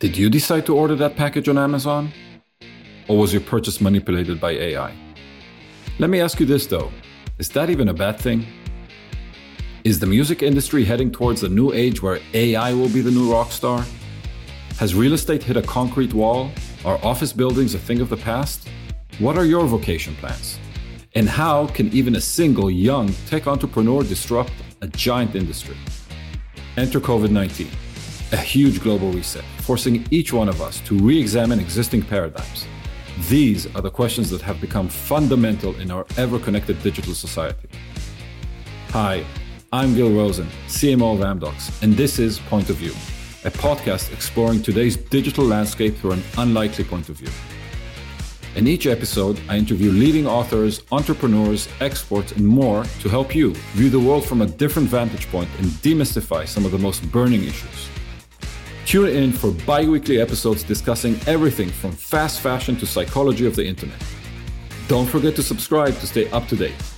Did you decide to order that package on Amazon? Or was your purchase manipulated by AI? Let me ask you this though is that even a bad thing? Is the music industry heading towards a new age where AI will be the new rock star? Has real estate hit a concrete wall? Are office buildings a thing of the past? What are your vocation plans? And how can even a single young tech entrepreneur disrupt a giant industry? Enter COVID 19 a huge global reset, forcing each one of us to re examine existing paradigms. These are the questions that have become fundamental in our ever connected digital society. Hi, I'm Gil Rosen, CMO of Amdocs, and this is Point of View, a podcast exploring today's digital landscape through an unlikely point of view. In each episode, I interview leading authors, entrepreneurs, experts, and more to help you view the world from a different vantage point and demystify some of the most burning issues. Tune in for bi weekly episodes discussing everything from fast fashion to psychology of the internet. Don't forget to subscribe to stay up to date.